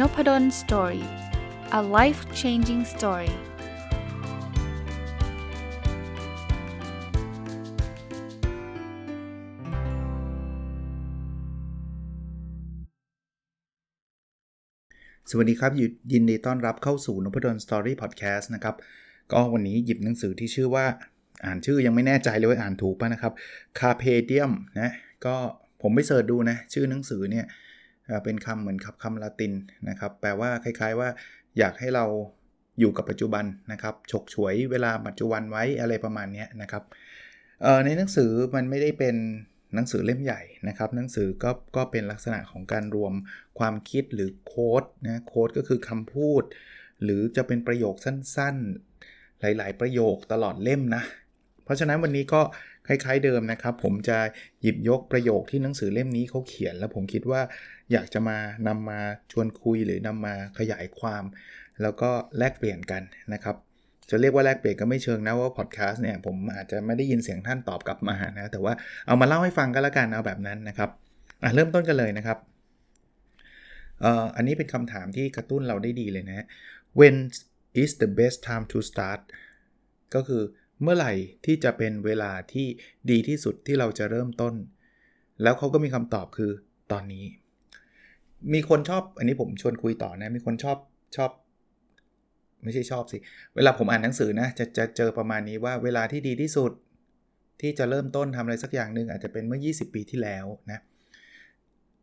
n o p a d o l story a life changing story สวัสดีครับยินดีต้อนรับเข้าสู่นพดล story พอดแคสต์นะครับ ก็วันนี้หยิบหนังสือที่ชื่อว่าอ่านชื่อยังไม่แน่ใจเลยว่าอ่านถูกป่ะนะครับ Carpe Diem นะก็ผมไปเสิร์ชดูนะ ชื่อหนังสือเนี่ย เป็นคำเหมือนคำคำละตินนะครับ แปลว่าคล้าย ๆว่าอยากให้เราอยู่กับปัจจุบันนะครับฉกฉวยเวลาปัจจุบันไว้อะไรประมาณนี้นะครับในหนังสือมันไม่ได้เป็นหนังสือเล่มใหญ่นะครับ หนังสือก็ก็เป็นลักษณะของการรวมความคิดหรือโค้ดนะโค้ดก็คือคำพูด หรือจะเป็นประโยคสั้นๆ หลาย ๆ ประโยคตลอดเล่มนะ เพราะฉะนั้นวันนี้ก็ คล้ายๆเดิมนะครับ ผมจะหยิบยกประโยคที่หนังสือเล่มนี้เขาเขียน แล้วผมคิดว่าอยากจะมานำมาชวนคุยหรือนำมาขยายความ แล้วก็แลกเปลี่ยนกันนะครับจะเรียกว่าแลกเปลี่ยนก็ไม่เชิงนะว่าพอดแคสต์เนี่ยผมอาจจะไม่ได้ยินเสียงท่านตอบกลับมานะแต่ว่าเอามาเล่าให้ฟังก็แล้วกันเอาแบบนั้นนะครับเริ่มต้นกันเลยนะครับอันนี้เป็นคำถามที่กระตุ้นเราได้ดีเลยนะ when is the best time to start ก็คือ เมื่อไหร่ที่จะเป็นเวลาที่ดีที่สุดที่เราจะเริ่มต้น แล้วเขาก็มีคำตอบคือตอนนี้ มีคนชอบอันนี้ผมชวนคุยต่อนะ มีคนชอบชอบ ไม่ใช่ชอบสิ เวลาผมอ่านหนังสือนะจะจะเจอประมาณนี้ว่าเวลาที่ดีที่สุด ที่จะเริ่มต้นทำอะไรสักอย่างหนึ่งอาจจะเป็นเมื่อ 20 ปีที่แล้วนะ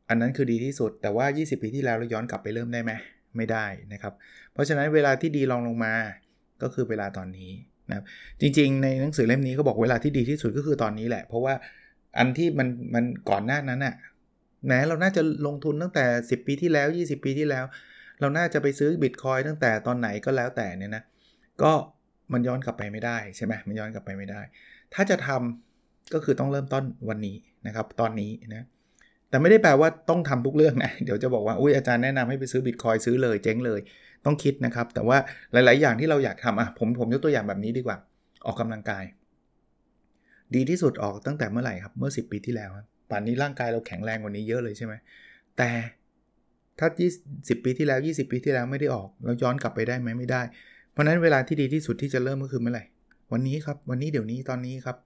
อันนั้นคือดีที่สุด แต่ว่า 20 ปีที่แล้วเราย้อนกลับไปเริ่มได้ไหมไม่ได้นะครับ เพราะฉะนั้นเวลาที่ดีลองลงมาก็คือเวลาตอนนี้ นะจริงๆ ในหนังสือเล่มนี้เขาบอกเวลาที่ดีที่สุดก็คือตอนนี้แหละ เพราะว่าอันที่มันมันก่อนหน้านั้นอะแม้เราน่าจะลงทุนตั้งแต่ 10 ปีที่แล้ว 20 ปีที่แล้ว เราน่าจะไปซื้อบิตคอยตั้งแต่ตอนไหนก็แล้วแต่เนี่ยนะก็มันย้อนกลับไปไม่ได้ใช่ไหมมันย้อนกลับไปไม่ได้ ถ้าจะทำก็คือต้องเริ่มต้นวันนี้นะครับ ตอนนี้นะแต่ไม่ได้แปลว่าต้องทำทุกเรื่องนะเดี๋ยวจะบอกว่าอุ้ยอาจารย์แนะนำให้ไปซื้อบิตคอยซื้อเลยเจ๊งเลย ต้องคิดนะครับ แต่ว่าหลาย ๆ อย่างที่เราอยากทำอะผมผมยกตัวอย่างแบบนี้ดีกว่า ออกกำลังกาย ดีที่สุดออกตั้งแต่เมื่อไหร่ครับเมื่อ 10 ปีที่แล้วป่านนี้ร่างกายเราแข็งแรงกว่านี้เยอะเลยใช่ไหมแต่ถ้า20ปีที่แล้ว 20 ปีที่แล้วไม่ได้ออกเราย้อนกลับไปได้ไหมไม่ได้ เพราะนั้นเวลาที่ดีที่สุดที่จะเริ่มก็คือเมื่อไหร่วันนี้ครับ วันนี้เดี๋ยวนี้ตอนนี้ครับ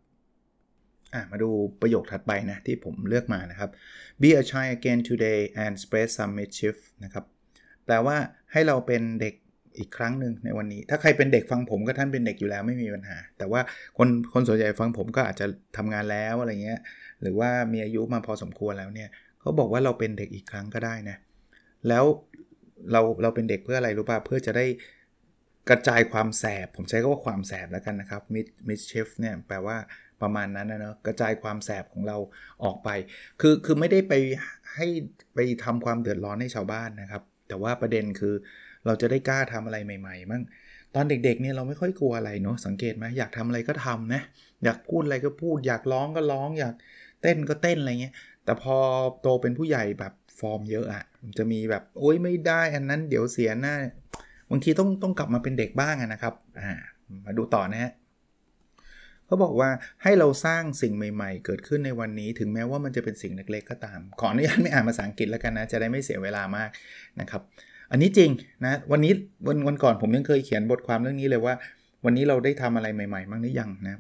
อะมาดูประโยคถัดไปนะ ที่ผมเลือกมานะครับ be a child again today and spread some mischief นะครับ แปลว่าให้เราเป็นเด็กอีกครั้งหนึ่งในวันนี้ ถ้าใครเป็นเด็กฟังผมก็ท่านเป็นเด็กอยู่แล้วไม่มีปัญหา แต่ว่าคนคนส่วนใหญ่ฟังผมก็อาจจะทำงานแล้วอะไรเงี้ย หรือว่ามีอายุมาพอสมควรแล้วเนี่ยเขาบอกว่าเราเป็นเด็กอีกครั้งก็ได้นะ แล้วเราเราเป็นเด็กเพื่ออะไรรู้ป่ะ เพื่อจะได้กระจายความแสบ ผมใช้คำว่าความแสบแล้วกันนะครับมิดมิดเชฟเนี่ยแปลว่าประมาณนั้นนะเนาะกระจายความแสบของเราออกไป คือคือไม่ได้ไปให้ไปทำความเดือดร้อนให้ชาวบ้านนะครับ แต่ว่าประเด็นคือเราจะได้กล้าทำอะไรใหม่ๆมั้งตอนเด็กๆเนี่ยเราไม่ค่อยกลัวอะไรเนาะสังเกตไหมอยากทำอะไรก็ทำนะอยากพูดอะไรก็พูด อยากร้องก็ร้อง อยากเต้นก็เต้นอะไรเงี้ยแต่พอโตเป็นผู้ใหญ่แบบฟอร์มเยอะอะจะมีแบบโอ๊ยไม่ได้อันนั้นเดี๋ยวเสียหน้าบางทีต้องต้องกลับมาเป็นเด็กบ้างนะครับอ่ามาดูต่อนะฮะ เขาบอกว่าให้เราสร้างสิ่งใหม่ ๆ เกิดขึ้นในวันนี้ ถึงแม้ว่ามันจะเป็นสิ่งเล็ก ๆ ก็ตาม ขออนุญาตไม่อ่านภาษาอังกฤษแล้วกันนะ จะได้ไม่เสียเวลามากนะครับ อันนี้จริงนะ วันนี้วันวันก่อนผมยังเคยเขียนบทความเรื่องนี้เลยว่า วันนี้เราได้ทำอะไรใหม่ๆบ้างหรือยังนะ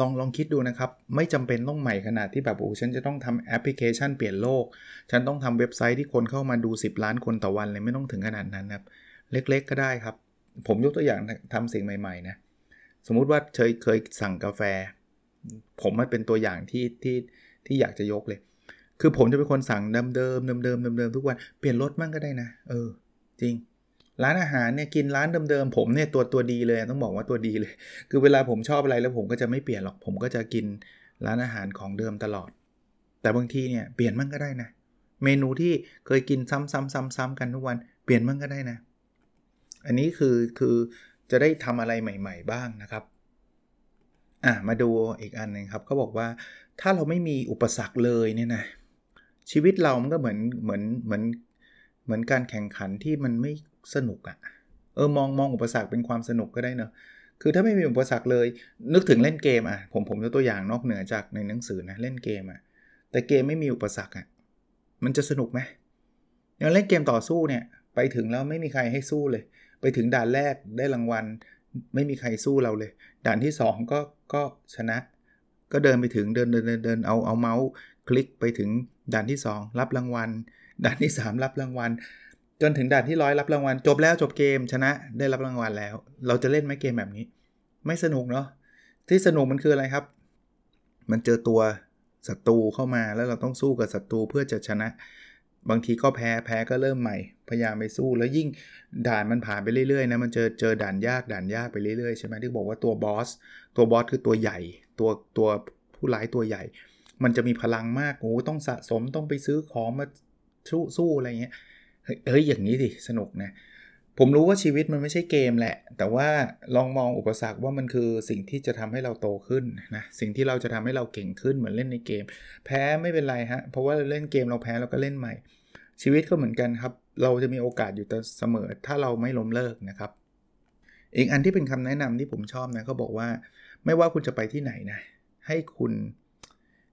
ลองลองคิดดูนะครับ ไม่จำเป็นต้องใหม่ขนาดที่แบบโอ้ฉันจะต้องทำแอปพลิเคชันเปลี่ยนโลก ฉันต้องทำเว็บไซต์ที่คนเข้ามาดู 10 ล้านคนต่อวันเลยไม่ต้องถึงขนาดนั้นนะครับ เล็กๆก็ได้ครับ ผมยกตัวอย่างทำสิ่งใหม่ๆนะ สมมุติว่าเคยเคยสั่งกาแฟ ผมมันเป็นตัวอย่างที่ที่ที่อยากจะยกเลย คือผมจะเป็นคนสั่งเดิมเดิมเดิมเดิมเดิมทุกวันเปลี่ยนรสมั่งก็ได้นะ เออ จริง ร้านอาหารเนี่ยกินร้านเดิมๆผมเนี่ยตัวตัวดีเลยต้องบอกว่าตัวดีเลย คือเวลาผมชอบอะไรแล้วผมก็จะไม่เปลี่ยนหรอกผมก็จะกินร้านอาหารของเดิมตลอด แต่บางทีเนี่ยเปลี่ยนมั่งก็ได้นะ เมนูที่เคยกินซ้ำๆๆๆกันทุกวันเปลี่ยนมั่งก็ได้นะ อันนี้คือคือ จะได้ทำอะไรใหม่ ๆ บ้างนะครับอะมาดูอีกอันนึงครับเขาบอกว่าถ้าเราไม่มีอุปสรรคเลยเนี่ยนะชีวิตเรามันก็เหมือนเหมือนเหมือนเหมือนการแข่งขันที่มันไม่สนุกอะ่ะเออมองมองอุปสรรคเป็นความสนุกก็ได้เนอะคือถ้าไม่มีอุปสรรคเลย นึกถึงเล่นเกมอะผมผมยกตัวอย่างนอกเหนือจากในหนังสือนะเล่นเกมอะแต่เกมไม่มีอุปสรรคอะมันจะสนุกไหมอย่างเล่นเกมต่อสู้เนี่ยไปถึงแล้วไม่มีใครให้สู้เลย ไปถึงด่านแรกได้รางวัล ไม่มีใครสู้เราเลย ด่านที่ 2 ก็ก็ชนะ ก็เดินไปถึงเดินเดินเดินเดินเอาเอาเมาส์คลิกไปถึงด่านที่ 2 รับรางวัล ด่านที่ 3 รับรางวัล จนถึงด่านที่ร้อยรับรางวัล จบแล้วจบเกมชนะได้รับรางวัลแล้ว เราจะเล่นไหมเกมแบบนี้ ไม่สนุกเนาะที่สนุกมันคืออะไรครับ มันเจอตัวศัตรูเข้ามาแล้วเราต้องสู้กับศัตรูเพื่อจะชนะ บางทีก็แพ้แพ้ก็เริ่มใหม่ พยายามไปสู้ แล้วยิ่งด่านมันผ่านไปเรื่อยๆนะมันเจอเจอด่านยากด่านยากไปเรื่อยๆใช่ไหมที่บอกว่าตัวบอสตัวบอสคือตัวใหญ่ ตัวตัวผู้ร้ายตัวใหญ่ มันจะมีพลังมากโอ้ต้องสะสมต้องไปซื้อของมาสู้สู้อะไรเงี้ยเฮ้ยอย่างนี้ดิสนุกนะ ผมรู้ว่าชีวิตมันไม่ใช่เกมแหละ แต่ว่าลองมองอุปสรรคว่ามันคือสิ่งที่จะทำให้เราโตขึ้นนะ สิ่งที่เราจะทำให้เราเก่งขึ้นเหมือนเล่นในเกม แพ้ไม่เป็นไรฮะ เพราะว่าเล่นเกมเราแพ้เราก็เล่นใหม่ ชีวิตก็เหมือนกันครับ เราจะมีโอกาสอยู่เสมอ ถ้าเราไม่ล้มเลิกนะครับ อีกอันที่เป็นคำแนะนำที่ผมชอบนะเขาบอกว่า ไม่ว่าคุณจะไปที่ไหนนะ ให้คุณ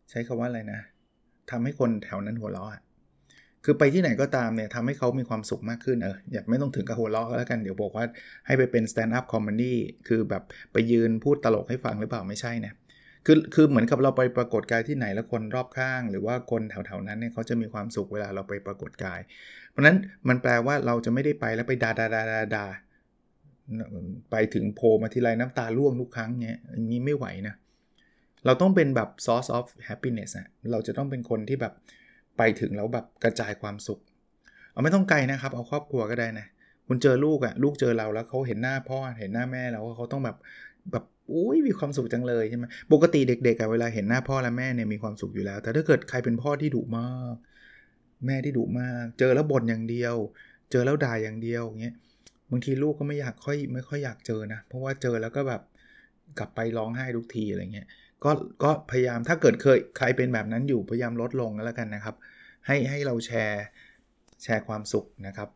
ใช้คำว่าอะไรนะทำให้คนแถวนั้นหัวเราะ คือไปที่ไหนก็ตามเนี่ยทำให้เขามีความสุขมากขึ้นเอออย่าไม่ต้องถึงกับหัวเราะแล้วกันเดี๋ยวบอกว่าให้ไปเป็น stand-up comedy คือแบบไปยืนพูดตลกให้ฟังหรือเปล่าไม่ใช่นะคือคือเหมือนกับเราไปปรากฏกายที่ไหนแล้วคนรอบข้าง หรือว่าคนแถวๆนั้นเนี่ยเขาจะมีความสุขเวลาเราไปปรากฏกาย เพราะนั้นมันแปลว่าเราจะไม่ได้ไปแล้วไปดาดาดาดาดาไปถึงโพมาทีไรน้ำตาร่วงทุกครั้งเนี่ยอย่างนี้ไม่ไหวนะเราต้องเป็นแบบ source of happiness อะเราจะต้องเป็นคนที่แบบ ไปถึงแล้วแบบกระจายความสุข เอาไม่ต้องไกลนะครับ เอาครอบครัวก็ได้นะ คุณเจอลูกอะ่ะลูกเจอเราแล้วเขาเห็นหน้าพ่อเห็นหน้าแม่แล้วเขาต้องแบบแบบอุ้ยมีความสุขจังเลยใช่ไหมปกติเด็กๆอะเวลาเห็นหน้าพ่อและแม่เนี่ยมีความสุขอยู่แล้ว แต่ถ้าเกิดใครเป็นพ่อที่ดุมาก แม่ที่ดุมาก เจอแล้วบ่นอย่างเดียว เจอแล้วด่าอย่างเดียวอย่างเงี้ยบางทีลูกก็ไม่อยากค่อยไม่ค่อยอยากเจอนะ เพราะว่าเจอแล้วก็แบบกลับไปร้องไห้ทุกทีอะไรเงี้ย ก็ก็พยายามถ้าเกิดเคยใครเป็นแบบนั้นอยู่พยายามลดลงแล้วกันนะครับ ให้ให้เราแชร์แชร์ความสุขนะครับ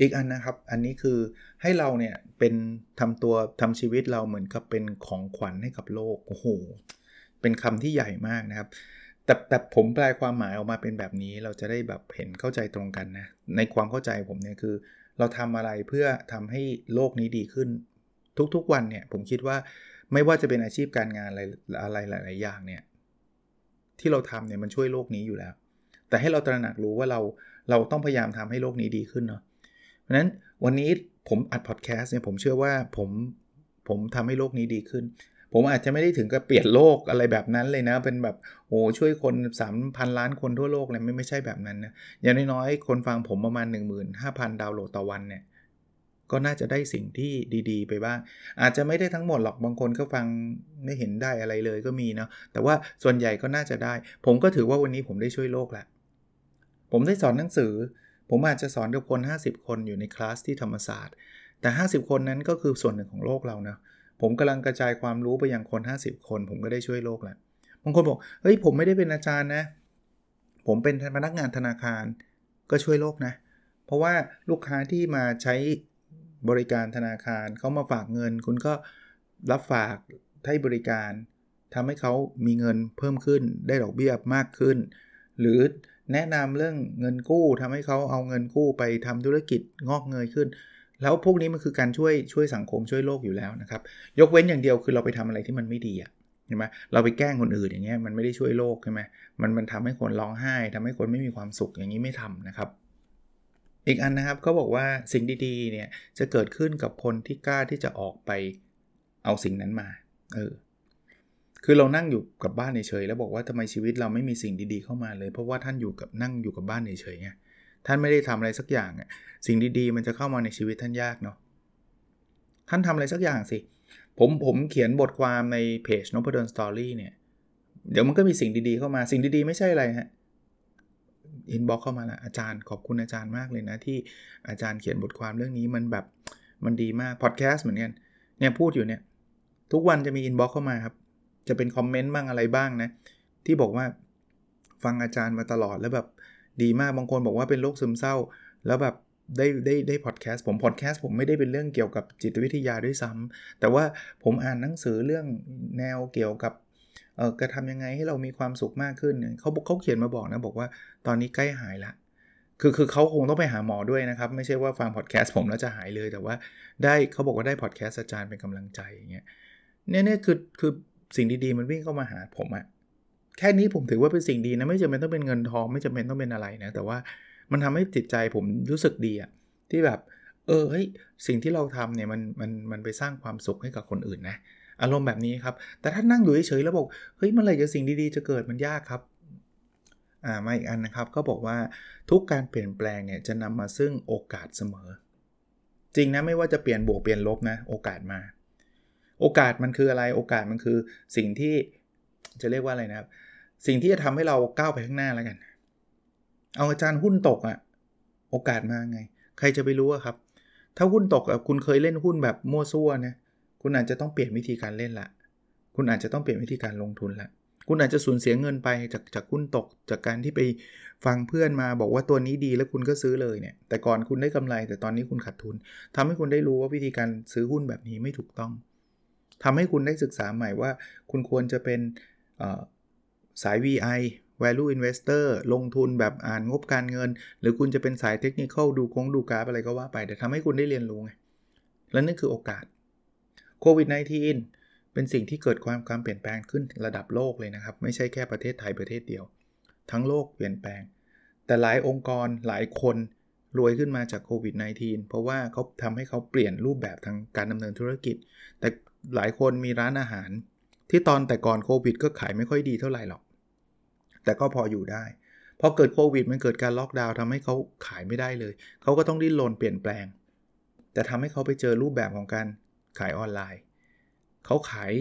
อีกอันนะครับอันนี้คือให้เราเนี่ยเป็นทำตัวทำชีวิตเราเหมือนกับเป็นของขวัญให้กับโลกโอ้โหเป็นคำที่ใหญ่มากนะครับ แต่แต่ผมแปลความหมายออกมาเป็นแบบนี้เราจะได้แบบเห็นเข้าใจตรงกันนะในความเข้าใจผมเนี่ยคือ เราทำอะไรเพื่อทำให้โลกนี้ดีขึ้น ทุกๆวันเนี่ยผมคิดว่า ไม่ว่าจะเป็นอาชีพการงานอะไรอะไรหลาย ๆ อย่างเนี่ยที่เราทำเนี่ยมันช่วยโลกนี้อยู่แล้ว แต่ให้เราตระหนักรู้ว่าเราเราต้องพยายามทำให้โลกนี้ดีขึ้นเนาะเพราะฉะนั้นวันนี้ผมอัดพอดแคสต์เนี่ยผมเชื่อว่าผมผมทำให้โลกนี้ดีขึ้น ผมอาจจะไม่ได้ถึงกับเปลี่ยนโลกอะไรแบบนั้นเลยนะ เป็นแบบโอ้ช่วยคน3,000 ล้านคนทั่วโลกเลยไม่ไม่ใช่แบบนั้นนะอย่างน้อยๆคนฟังผมประมาณ 15,000 ดาวน์โหลดต่อวันเนี่ย ก็น่าจะได้สิ่งที่ดีๆ ไปบ้าง อาจจะไม่ได้ทั้งหมดหรอกบางคนก็ฟังไม่เห็นได้อะไรเลยก็มีเนาะแต่ว่าส่วนใหญ่ก็น่าจะได้ ผมก็ถือว่าวันนี้ผมได้ช่วยโลกแหละผมได้สอนหนังสือ ผมอาจจะสอนกับคน 50 คนอยู่ในคลาสที่ธรรมศาสตร์ แต่ 50 คนนั้นก็คือส่วนหนึ่งของโลกเราเนะผมกำลังกระจายความรู้ไปยังคน 50 คน ผมก็ได้ช่วยโลกแหละบางคนบอกเฮ้ยผมไม่ได้เป็นอาจารย์นะ ผมเป็นพนักงานธนาคารก็ช่วยโลกนะ เพราะว่าลูกค้าที่มาใช้ บริการธนาคารเขามาฝากเงิน คุณก็รับฝากให้บริการทำให้เขามีเงินเพิ่มขึ้นได้ดอกเบี้ยมากขึ้น หรือแนะนำเรื่องเงินกู้ทำให้เขาเอาเงินกู้ไปทำธุรกิจงอกเงยขึ้น แล้วพวกนี้มันคือการช่วยช่วยสังคมช่วยโลกอยู่แล้วนะครับ ยกเว้นอย่างเดียวคือเราไปทำอะไรที่มันไม่ดีอะใช่ไหมเราไปแกล้งคนอื่นอย่างเงี้ยมันไม่ได้ช่วยโลกใช่ไหมมันมันทำให้คนร้องไห้ทำให้คนไม่มีความสุขอย่างนี้ไม่ทำนะครับ อีกอันนะครับก็บอกว่าสิ่งดีๆเนี่ยจะเกิดขึ้นกับคนที่กล้าที่จะออกไปเอาสิ่งนั้นมา เออ คือเรานั่งอยู่กับบ้านเฉยๆแล้วบอกว่าทำไมชีวิตเราไม่มีสิ่งดีๆเข้ามาเลย เพราะว่าท่านอยู่กับนั่งอยู่กับบ้านเฉยๆไงท่านไม่ได้ทำอะไรสักอย่างสิ่งดีๆ มันจะเข้ามาในชีวิตท่านยากเนาะท่านทำอะไรสักอย่างสิผมผมเขียนบทความในเพจนพดล story เนี่ย เดี๋ยวมันก็มีสิ่งดีๆเข้ามาสิ่งดีๆ ไม่ใช่อะไรฮะ inbox เข้ามาละอาจารย์ขอบคุณอาจารย์มากเลยนะ ที่อาจารย์เขียนบทความเรื่องนี้มันแบบมันดีมากพอดแคสต์เหมือนกันเนี่ยพูดอยู่เนี่ย ทุกวันจะมี inbox เข้ามาครับ จะเป็นคอมเมนต์บ้างอะไรบ้างนะ ที่บอกว่าฟังอาจารย์มาตลอดแล้วแบบดีมากบางคนบอกว่าเป็นโรคซึมเศร้า แล้วแบบได้ได้ได้พอดแคสต์ผมพอดแคสต์ผมไม่ได้เป็นเรื่องเกี่ยวกับจิตวิทยาด้วยซ้ำแต่ว่าผมอ่านหนังสือเรื่องแนวเกี่ยวกับ เออกระทำยังไงให้เรามีความสุขมากขึ้นเขาเขาเขียนมาบอกนะบอกว่าตอนนี้ใกล้หายละคือคือเขาคงต้องไปหาหมอด้วยนะครับ ไม่ใช่ว่าฟังพอดแคสต์ผมแล้วจะหายเลยแต่ว่าได้เขาบอกว่าได้พอดแคสต์อาจารย์เป็นกำลังใจอย่างเงี้ยเนี่ยเนี่ยคือคือสิ่งดีๆมันวิ่งเข้ามาหาผมอะแค่นี้ผมถือว่าเป็นสิ่งดีนะไม่จำเป็นต้องเป็นเงินทองไม่จำเป็นต้องเป็นอะไรนะแต่ว่ามันทำให้จิตใจผมรู้สึกดีอะที่แบบ เออเฮ้ยสิ่งที่เราทำเนี่ยมันมันมันไปสร้างความสุขให้กับคนอื่นนะ อารมณ์แบบนี้ครับ แต่ถ้านั่งอยู่เฉยๆแล้วบอกเฮ้ยเมื่อไหร่จะสิ่งดีๆจะเกิดมันยากครับอ่ามาอีกอันนะครับก็บอกว่าทุกการเปลี่ยนแปลงเนี่ยจะนำมาซึ่งโอกาสเสมอ จริงนะไม่ว่าจะเปลี่ยนบวกเปลี่ยนลบนะโอกาสมา โอกาสมันคืออะไรโอกาสมันคือสิ่งที่จะเรียกว่าอะไรนะครับ สิ่งที่จะทำให้เราก้าวไปข้างหน้าแล้วกัน เอาอาจารย์หุ้นตกอะ่ะโอกาสมาไง ใครจะไปรู้ครับ ถ้าหุ้นตกอะคุณเคยเล่นหุ้นแบบมั่วซั่วนะ คุณอาจจะต้องเปลี่ยนวิธีการเล่นละ คุณอาจจะต้องเปลี่ยนวิธีการลงทุนละ คุณอาจจะสูญเสียเงินไปจากจากหุ้นตก จากการที่ไปฟังเพื่อนมาบอกว่าตัวนี้ดีแล้วคุณก็ซื้อเลยเนี่ย แต่ก่อนคุณได้กำไร แต่ตอนนี้คุณขาดทุนทำให้คุณได้รู้ว่าวิธีการซื้อหุ้นแบบนี้ไม่ถูกต้องทำให้คุณได้ศึกษาใหม่ว่า คุณควรจะเป็นสาย VI value investor ลงทุนแบบอ่านงบการเงิน หรือคุณจะเป็นสายเทคนิคดูคงดูกราฟอะไรก็ว่าไป แต่ทำให้คุณได้เรียนรู้ไง และนั่นคือโอกาส โควิด -19 เป็นสิ่งที่เกิดความความเปลี่ยนแปลงขึ้นระดับโลกเลยนะครับ ไม่ใช่แค่ประเทศไทยประเทศเดียว ทั้งโลกเปลี่ยนแปลง แต่หลายองค์กรหลายคนรวยขึ้นมาจากโควิด -19 เพราะว่าเขาทำให้เขาเปลี่ยนรูปแบบทางการดำเนินธุรกิจ แต่หลายคนมีร้านอาหาร ที่ตอนแต่ก่อนโควิด ก็ขายไม่ค่อยดีเท่าไหร่หรอก แต่ก็พออยู่ได้พอเกิดโควิด มันเกิดการล็อกดาวน์ทำให้เขาขายไม่ได้เลย เขาก็ต้องดิ้นรนเปลี่ยนแปลง แต่ทำให้เขาไปเจอรูปแบบของการ ขายออนไลน์ เขาขาย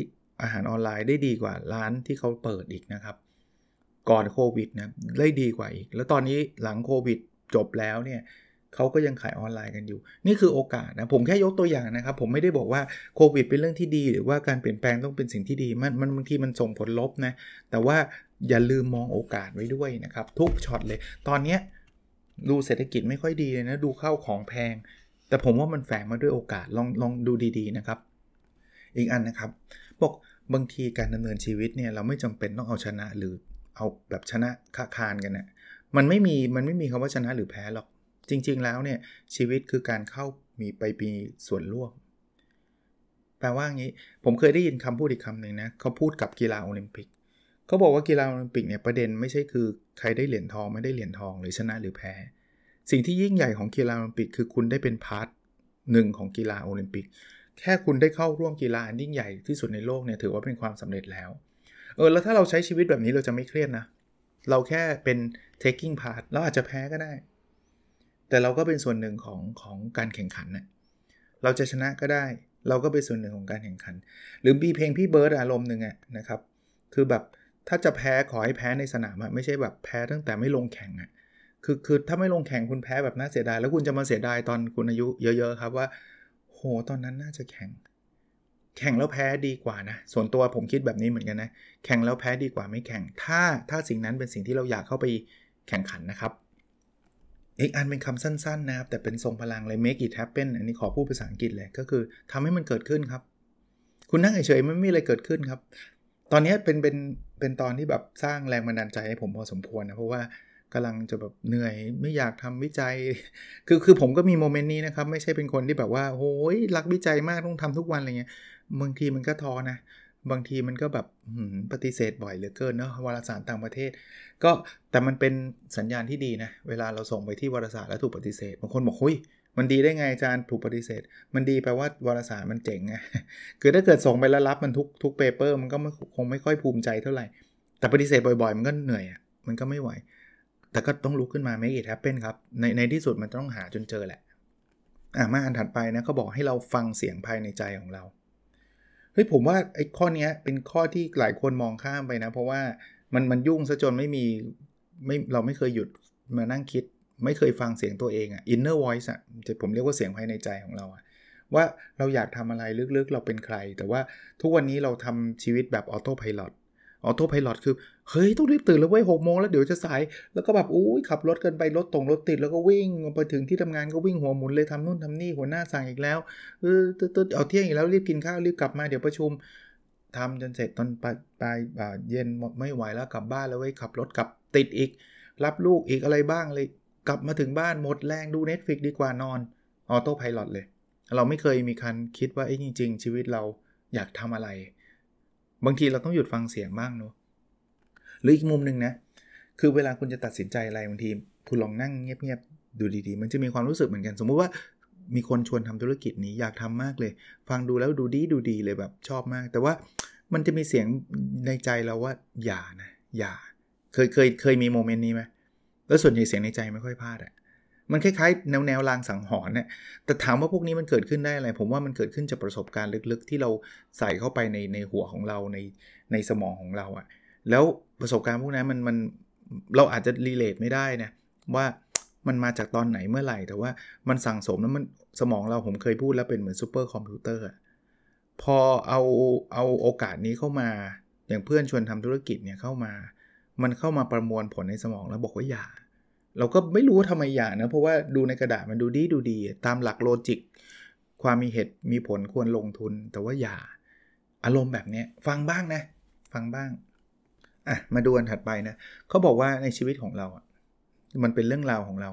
อาหารออนไลน์ได้ดีกว่าร้านที่เขาเปิดอีกนะครับ ก่อนโควิดนะได้ดีกว่าอีก แล้วตอนนี้หลังโควิดจบแล้วเนี่ยเขาก็ยังขายออนไลน์กันอยู่ นี่คือโอกาสนะ ผมแค่ยกตัวอย่างนะครับ ผมไม่ได้บอกว่าโควิดเป็นเรื่องที่ดี หรือว่าการเปลี่ยนแปลงต้องเป็นสิ่งที่ดี มันมันบางทีมันส่งผลลบนะ แต่ว่าอย่าลืมมองโอกาสไว้ด้วยนะครับ ทุกช็อตเลย ตอนนี้ดูเศรษฐกิจไม่ค่อยดีเลยนะ ดูเข้าของแพง แต่ผมว่ามันแฝงมาด้วยโอกาสลองลองดูดีๆนะครับ อีกอันนะครับบอกบางทีการดำเนินชีวิตเนี่ยเราไม่จำเป็นต้องเอาชนะหรือเอาแบบชนะคะคานกันนะมันไม่มีมันไม่มีคำว่าชนะหรือแพ้หรอก จริง ๆ แล้วเนี่ยชีวิตคือการเข้ามีไปมีส่วนร่วม แปลว่างี้ผมเคยได้ยินคำพูดอีกคำหนึ่งนะเขาพูดกับกีฬาโอลิมปิกเขาบอกว่ากีฬาโอลิมปิกเนี่ยประเด็นไม่ใช่คือใครได้เหรียญทองไม่ได้เหรียญทองหรือชนะหรือแพ้ สิ่งที่ยิ่งใหญ่ของกีฬาโอลิมปิก คือคุณได้เป็น partหนึ่งของกีฬาโอลิมปิก แค่คุณได้เข้าร่วมกีฬาอันยิ่งใหญ่ที่สุดในโลกเนี่ยถือว่าเป็นความสำเร็จแล้ว เออแล้วถ้าเราใช้ชีวิตแบบนี้เราจะไม่เครียดนะ เราแค่เป็น taking part เราอาจจะแพ้ก็ได้ แต่เราก็เป็นส่วนหนึ่งของของการแข่งขันนะ่ะเราจะชนะก็ได้ เราก็เป็นส่วนหนึ่งของการแข่งขัน หรือมีเพลงพี่เบิร์ดอารมณ์หนึ่งอะนะครับ คือแบบถ้าจะแพ้ขอให้แพ้ในสนามอะไม่ใช่แบบแพ้ตั้งแต่ไม่ลงแข่งอะ คือคือถ้าไม่ลงแข่งคุณแพ้แบบน่าเสียดาย แล้วคุณจะมาเสียดายตอนคุณอายุเยอะๆครับว่า โหตอนนั้นน่าจะแข่ง แข่งแล้วแพ้ดีกว่านะ ส่วนตัวผมคิดแบบนี้เหมือนกันนะ แข่งแล้วแพ้ดีกว่าไม่แข่ง ถ้าถ้าสิ่งนั้นเป็นสิ่งที่เราอยากเข้าไปแข่งขันนะครับอีกอันเป็นคำสั้นๆนะครับ แต่เป็นทรงพลังเลย make it happen อันนี้ขอพูดภาษาอังกฤษเลย ก็คือทำให้มันเกิดขึ้นครับ คุณนั่งเฉยๆไม่มีอะไรเกิดขึ้นครับ ตอนนี้เป็นเป็นเป็นตอนที่แบบสร้างแรงบันดาลใจให้ผมพอสมควรนะ เพราะว่า กำลังจะแบบเหนื่อยไม่อยากทำวิจัย คือคือผมก็มีโมเมนต์นี้นะครับ ไม่ใช่เป็นคนที่แบบว่าโอ้ยรักวิจัยมากต้องทำทุกวันอะไรเงี้ยบางทีมันก็ท้อนะ บางทีมันก็แบบปฏิเสธบ่อยเหลือเกินเนาะวารสารต่างประเทศ ก็แต่มันเป็นสัญญาณที่ดีนะ เวลาเราส่งไปที่วารสารแล้วถูกปฏิเสธบางคนบอกเฮ้ยมันดีได้ไงอาจารย์ถูกปฏิเสธ มันดีแปลว่าวารสารมันเจ๋งไงคือถ้าเกิดส่งไปแล้วรับมันทุกทุกเปเปอร์มันก็คงไม่ค่อยภูมิใจเท่าไหร่แต่ปฏิเสธบ่อยๆ มันก็เหนื่อยอะมันก็ไม่ไหว แต่ก็ต้องลุกขึ้นมา make it happen ครับ ในในที่สุดมันต้องหาจนเจอแหละ อะมาอันถัดไปนะเขาบอกให้เราฟังเสียงภายในใจของเรา เฮ้ยผมว่าไอ้ข้อนี้เป็นข้อที่หลายคนมองข้ามไปนะ เพราะว่ามันมันยุ่งซะจนไม่มีไม่เราไม่เคยหยุดมานั่งคิด ไม่เคยฟังเสียงตัวเองอะ inner voice อะจะผมเรียกว่าเสียงภายในใจของเราอะว่าเราอยากทำอะไรลึกๆ เราเป็นใคร แต่ว่าทุกวันนี้เราทำชีวิตแบบ autopilot autopilot คือ เฮ้ย ต้องรีบตื่นแล้วเว้ยหกโมงแล้วเดี๋ยวจะสาย แล้วก็แบบอุ้ยขับรถกันไปรถตรงรถติดแล้วก็วิ่งไปถึงที่ทำงานก็วิ่งหัวหมุนเลยทำนู่นทำนี่หัวหน้าสั่งอีกแล้วเออตึ๊ดเอาเที่ยงอีกแล้วรีบกินข้าวรีบกลับมาเดี๋ยวประชุมทำจนเสร็จตอนปลายปลายเย็นหมดไม่ไหวแล้วกลับบ้านแล้วเว้ยขับรถกลับติดอีก รับลูกอีกอะไรบ้างเลยกลับมาถึงบ้านหมดแรงดู Netflix ดีกว่านอนออโต้พายロเลย เราไม่เคยมีคันคิดว่าไอ้จริง ๆ ชีวิตเราอยากทำอะไร บางทีเราต้องหยุดฟังเสียงบ้างเนาะหรืออีกมุมหนึ่งนะ คือเวลาคุณจะตัดสินใจอะไรบางทีคุณลองนั่งเงียบๆดูดีๆ มันจะมีความรู้สึกเหมือนกัน สมมุติว่ามีคนชวนทำธุรกิจนี้อยากทำมากเลย ฟังดูแล้วดูดีดูดีเลยแบบชอบมาก แต่ว่ามันจะมีเสียงในใจเราว่าอย่านะอย่า เคยเคยเคยมี moment นี้ไหมแล้วส่วนใหญ่เสียงในใจไม่ค่อยพลาดอะ่ะ มันคล้ายๆ แนวแนวลางสังหรณ์เนี่ยแต่ถามว่าพวกนี้มันเกิดขึ้นได้อะไร ผมว่ามันเกิดขึ้นจากประสบการณ์ลึกๆ ที่เราใส่เข้าไปในในหัวของเราในในสมองของเราอะ่ะแล้วประสบการณ์พวกนั้นมันมันเราอาจจะ relate ไม่ได้นะว่ามันมาจากตอนไหนเมื่อไหร่ แต่ว่ามันสั่งสมแล้วมันสมองเราผมเคยพูดแล้วเป็นเหมือนซูเปอร์คอมพิวเตอร์พอเอาเอาโอกาสนี้เข้ามาอย่างเพื่อนชวนทำธุรกิจเนี่ยเข้ามา มันเข้ามาประมวลผลในสมองแล้วบอกว่าอย่า เราก็ไม่รู้ทำไมอย่านะ เพราะว่าดูในกระดาษมันดูดีดูดี ตามหลักโลจิก ความมีเหตุมีผลควรลงทุน แต่ว่าอย่าอารมณ์แบบนี้ฟังบ้างนะ ฟังบ้างอะมาดูอันถัดไปนะเขาบอกว่าในชีวิตของเราอะมันเป็นเรื่องราวของเรา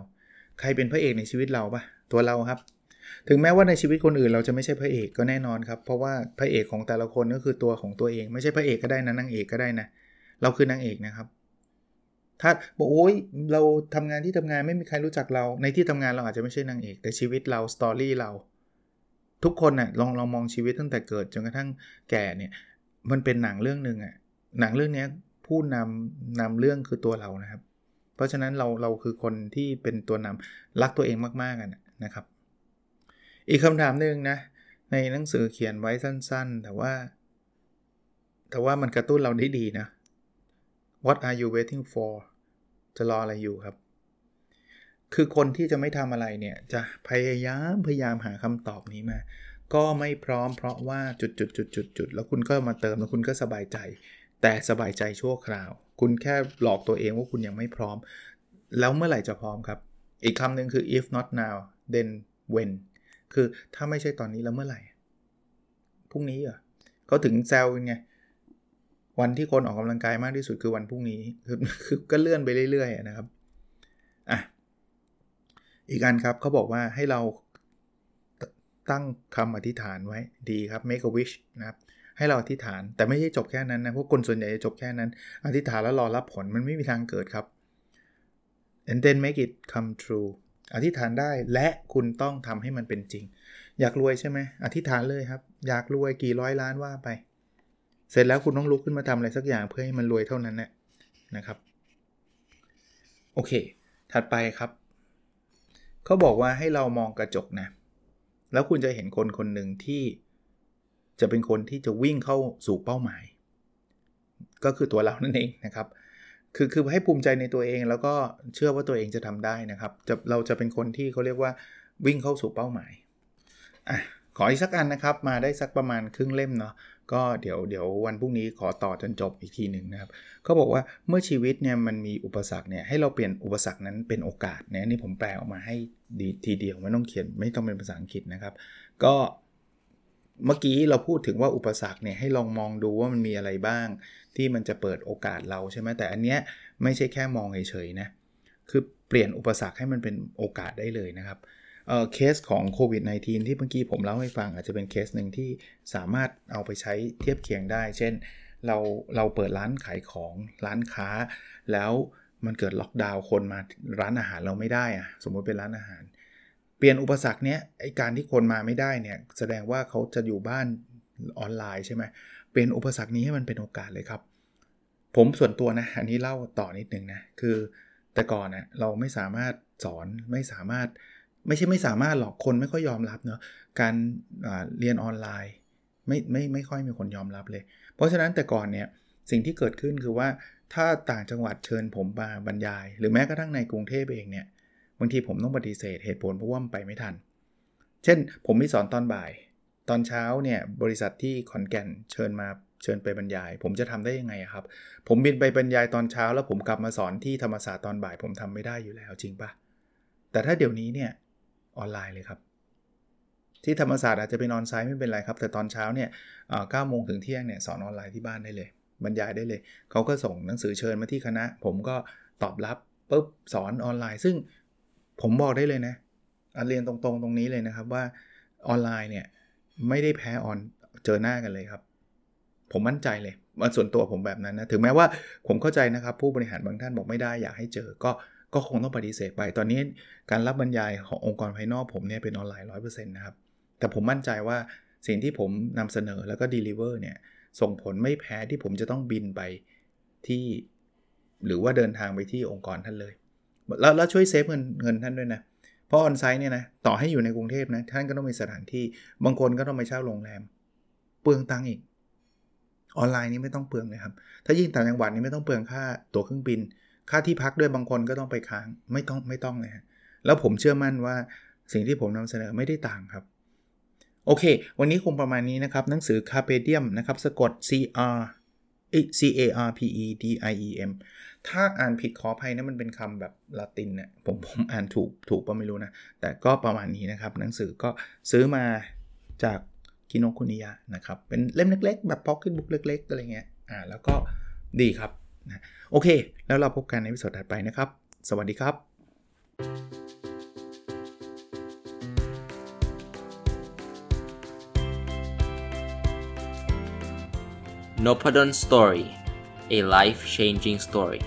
ใครเป็นพระเอกในชีวิตเราปะตัวเราครับ ถึงแม้ว่าในชีวิตคนอื่นเราจะไม่ใช่พระเอกก็แน่นอนครับ เพราะว่าพระเอกของแต่ละคนก็คือตัวของตัวเอง ไม่ใช่พระเอกก็ได้นะนางเอกก็ได้นะ เราคือนางเอกนะครับ ถ้าบอกโอ้ยเราทำงานที่ทำงานไม่มีใครรู้จักเรา ในที่ทำงานเราอาจจะไม่ใช่นางเอก แต่ชีวิตเราสตอรี่เรา ทุกคนนะ่ะลองลองมองชีวิตตั้งแต่เกิดจนกระทั่งแก่เนี่ย มันเป็นหนังเรื่องหนึ่งอะ่ะหนังเรื่องนี้ผู้นำนำเรื่องคือตัวเรานะครับ เพราะฉะนั้นเราเราคือคนที่เป็นตัวนำรักตัวเองมากๆกันนะครับ อีกคำถามหนึ่งนะ ในหนังสือเขียนไว้สั้นๆ แต่ว่า แต่ว่ามันกระตุ้นเราได้ดีนะ What are you waiting for จะรออะไรอยู่ครับ คือคนที่จะไม่ทำอะไรเนี่ย จะพยายามพยายามหาคำตอบนี้มา ก็ไม่พร้อมเพราะว่าจุดจุดจุดจุดจุดแล้วคุณก็มาเติมแล้วคุณก็สบายใจ แต่สบายใจชั่วคราว คุณแค่หลอกตัวเองว่าคุณยังไม่พร้อม แล้วเมื่อไหร่จะพร้อมครับ อีกคำหนึ่งคือ if not now then when คือถ้าไม่ใช่ตอนนี้แล้วเมื่อไหร่พรุ่งนี้เหรอเขาถึงแซวไง วันที่คนออกกำลังกายมากที่สุดคือวันพรุ่งนี้คือคือก็เลื่อนไปเรื่อยๆนะครับอะอีกอันครับเขาบอกว่าให้เราตั้งคำอธิษฐานไว้ดีครับ make a wish นะครับให้เราอธิษฐานแต่ไม่ใช่จบแค่นั้นนะเพราะคนส่วนใหญ่จะจบแค่นั้น อธิษฐานแล้วรอรับผลมันไม่มีทางเกิดครับ and then make it come true อธิษฐานได้และคุณต้องทำให้มันเป็นจริง อยากรวยใช่ไหมอธิษฐานเลยครับ อยากรวยกี่ร้อยล้านว่าไป เสร็จแล้วคุณต้องลุกขึ้นมาทำอะไรสักอย่างเพื่อให้มันรวยเท่านั้นนะนะครับ โอเค ถัดไปครับเขาบอกว่าให้เรามองกระจกนะ แล้วคุณจะเห็นคนคนหนึ่งที่จะเป็นคนที่จะวิ่งเข้าสู่เป้าหมาย ก็คือตัวเรานั่นเองนะครับ คือคือให้ภูมิใจในตัวเองแล้วก็เชื่อว่าตัวเองจะทำได้นะครับจะเราจะเป็นคนที่เขาเรียกว่าวิ่งเข้าสู่เป้าหมายอะขออีกสักอันนะครับ มาได้สักประมาณครึ่งเล่มเนาะ ก็เดี๋ยวเดี๋ยววันพรุ่งนี้ขอต่อจนจบอีกทีหนึ่งนะครับเขาบอกว่าเมื่อชีวิตเนี่ยมันมีอุปสรรคเนี่ยให้เราเปลี่ยนอุปสรรคนั้นเป็นโอกาสเนี่ยนี่ผมแปลออกมาให้ดีทีเดียวไม่ต้องเขียนไม่ต้องเป็นภาษาอังกฤษนะครับ ก็เมื่อกี้เราพูดถึงว่าอุปสรรคเนี่ยให้ลองมองดูว่ามันมีอะไรบ้าง ที่มันจะเปิดโอกาสเราใช่ไหมแต่อันเนี้ยไม่ใช่แค่มองเฉยๆนะคือเปลี่ยนอุปสรรคให้มันเป็นโอกาสได้เลยนะครับ เออเคสของโควิด -19 ที่เมื่อกี้ผมเล่าให้ฟังอาจจะเป็นเคสหนึ่งที่สามารถเอาไปใช้เทียบเคียงได้ เช่น เราเราเปิดร้านขายของร้านค้า แล้วมันเกิดล็อกดาวน์คนมาร้านอาหารเราไม่ได้อะสมมติเป็นร้านอาหาร เปลี่ยนอุปสรรคเนี้ยไอการที่คนมาไม่ได้เนี่ยแสดงว่าเขาจะอยู่บ้านออนไลน์ใช่ไหมเปลี่ยนอุปสรรคนี้ให้มันเป็นโอกาสเลยครับ ผมส่วนตัวนะ อันนี้เล่าต่อนิดนึงนะ คือแต่ก่อนนะเราไม่สามารถสอนไม่สามารถ ไม่ใช่ไม่สามารถหรอกคนไม่ค่อยยอมรับเนาะการเรียนออนไลน์ไม่ไม่ไม่ค่อยมีคนยอมรับเลย เพราะฉะนั้นแต่ก่อนเนี่ยสิ่งที่เกิดขึ้นคือว่าถ้าต่างจังหวัดเชิญผมมาบรรยาย หรือแม้กระทั่งในกรุงเทพเองเนี่ยบางทีผมต้องปฏิเสธเหตุผลเพราะว่ามันไปไม่ทัน เช่น ผมมีสอนตอนบ่าย ตอนเช้าเนี่ยบริษัทที่ขอนแก่นเชิญมาเชิญไปบรรยาย ผมจะทำได้ยังไงครับ ผมบินไปบรรยายตอนเช้า แล้วผมกลับมาสอนที่ธรรมศาสตร์ตอนบ่าย ผมทำไม่ได้อยู่แล้วจริงปะแต่ถ้าเดี๋ยวนี้เนี่ย ออนไลน์เลยครับ ที่ธรรมศาสตร์อาจจะเป็นออนไซต์ไม่เป็นไรครับ แต่ตอนเช้าเนี่ยเก้าโมงถึงเที่ยงเนี่ยสอนออนไลน์ที่บ้านได้เลย บรรยายได้เลย เขาก็ส่งหนังสือเชิญมาที่คณะ ผมก็ตอบรับปุ๊บสอนออนไลน์ ซึ่งผมบอกได้เลยนะเรียนตรงๆตรงนี้เลยนะครับว่าออนไลน์เนี่ยไม่ได้แพ้ออนเจอหน้ากันเลยครับ ผมมั่นใจเลยว่าส่วนตัวผมแบบนั้นนะ ถึงแม้ว่าผมเข้าใจนะครับ ผู้บริหารบางท่านบอกไม่ได้อยากให้เจอก็ ก็คงต้องปฏิเสธไป ตอนนี้การรับบรรยายขององค์กรภายนอกผมเนี่ยเป็นออนไลน์ร้อยเปอร์เซ็นต์นะครับ แต่ผมมั่นใจว่าสิ่งที่ผมนำเสนอแล้วก็ deliver เนี่ยส่งผลไม่แพ้ที่ผมจะต้องบินไปที่ หรือว่าเดินทางไปที่องค์กรท่านเลย แล้วแล้วช่วยเซฟเงินเงินท่านด้วยนะเพราะออนไซต์เนี่ยนะต่อให้อยู่ในกรุงเทพนะท่านก็ต้องมีสถานที่บางคนก็ต้องไปเช่าโรงแรม เปลืองตังค์อีกออนไลน์นี่ไม่ต้องเปลืองเลยครับ ถ้ายิ่งต่างจังหวัดนี่ไม่ต้องเปลืองค่าตั๋วเครื่องบิน ค่าที่พักด้วยบางคนก็ต้องไปค้าง ไม่ต้องไม่ต้องเลยฮะแล้วผมเชื่อมั่นว่าสิ่งที่ผมนำเสนอไม่ได้ต่างครับ โอเค วันนี้คงประมาณนี้นะครับ หนังสือ Carpe Diem นะครับ สะกด C R C A R P E D I E M ถ้าอ่านผิดขออภัยนะมันเป็นคำแบบละตินเนี่ยผมผมอ่านถูกถูกก็ไม่รู้นะ แต่ก็ประมาณนี้นะครับ หนังสือก็ซื้อมาจากกิโนคุนิยะนะครับ เป็นเล่มเล็ก ๆ แบบพ็อกเก็ตบุ๊กเล็ก ๆ อะไรเงี้ยอ่าแล้วก็ดีครับ นะโอเค แล้วเราพบกันในวิดีโอถัดไปนะครับ สวัสดีครับ n o p a d o n Story a life changing story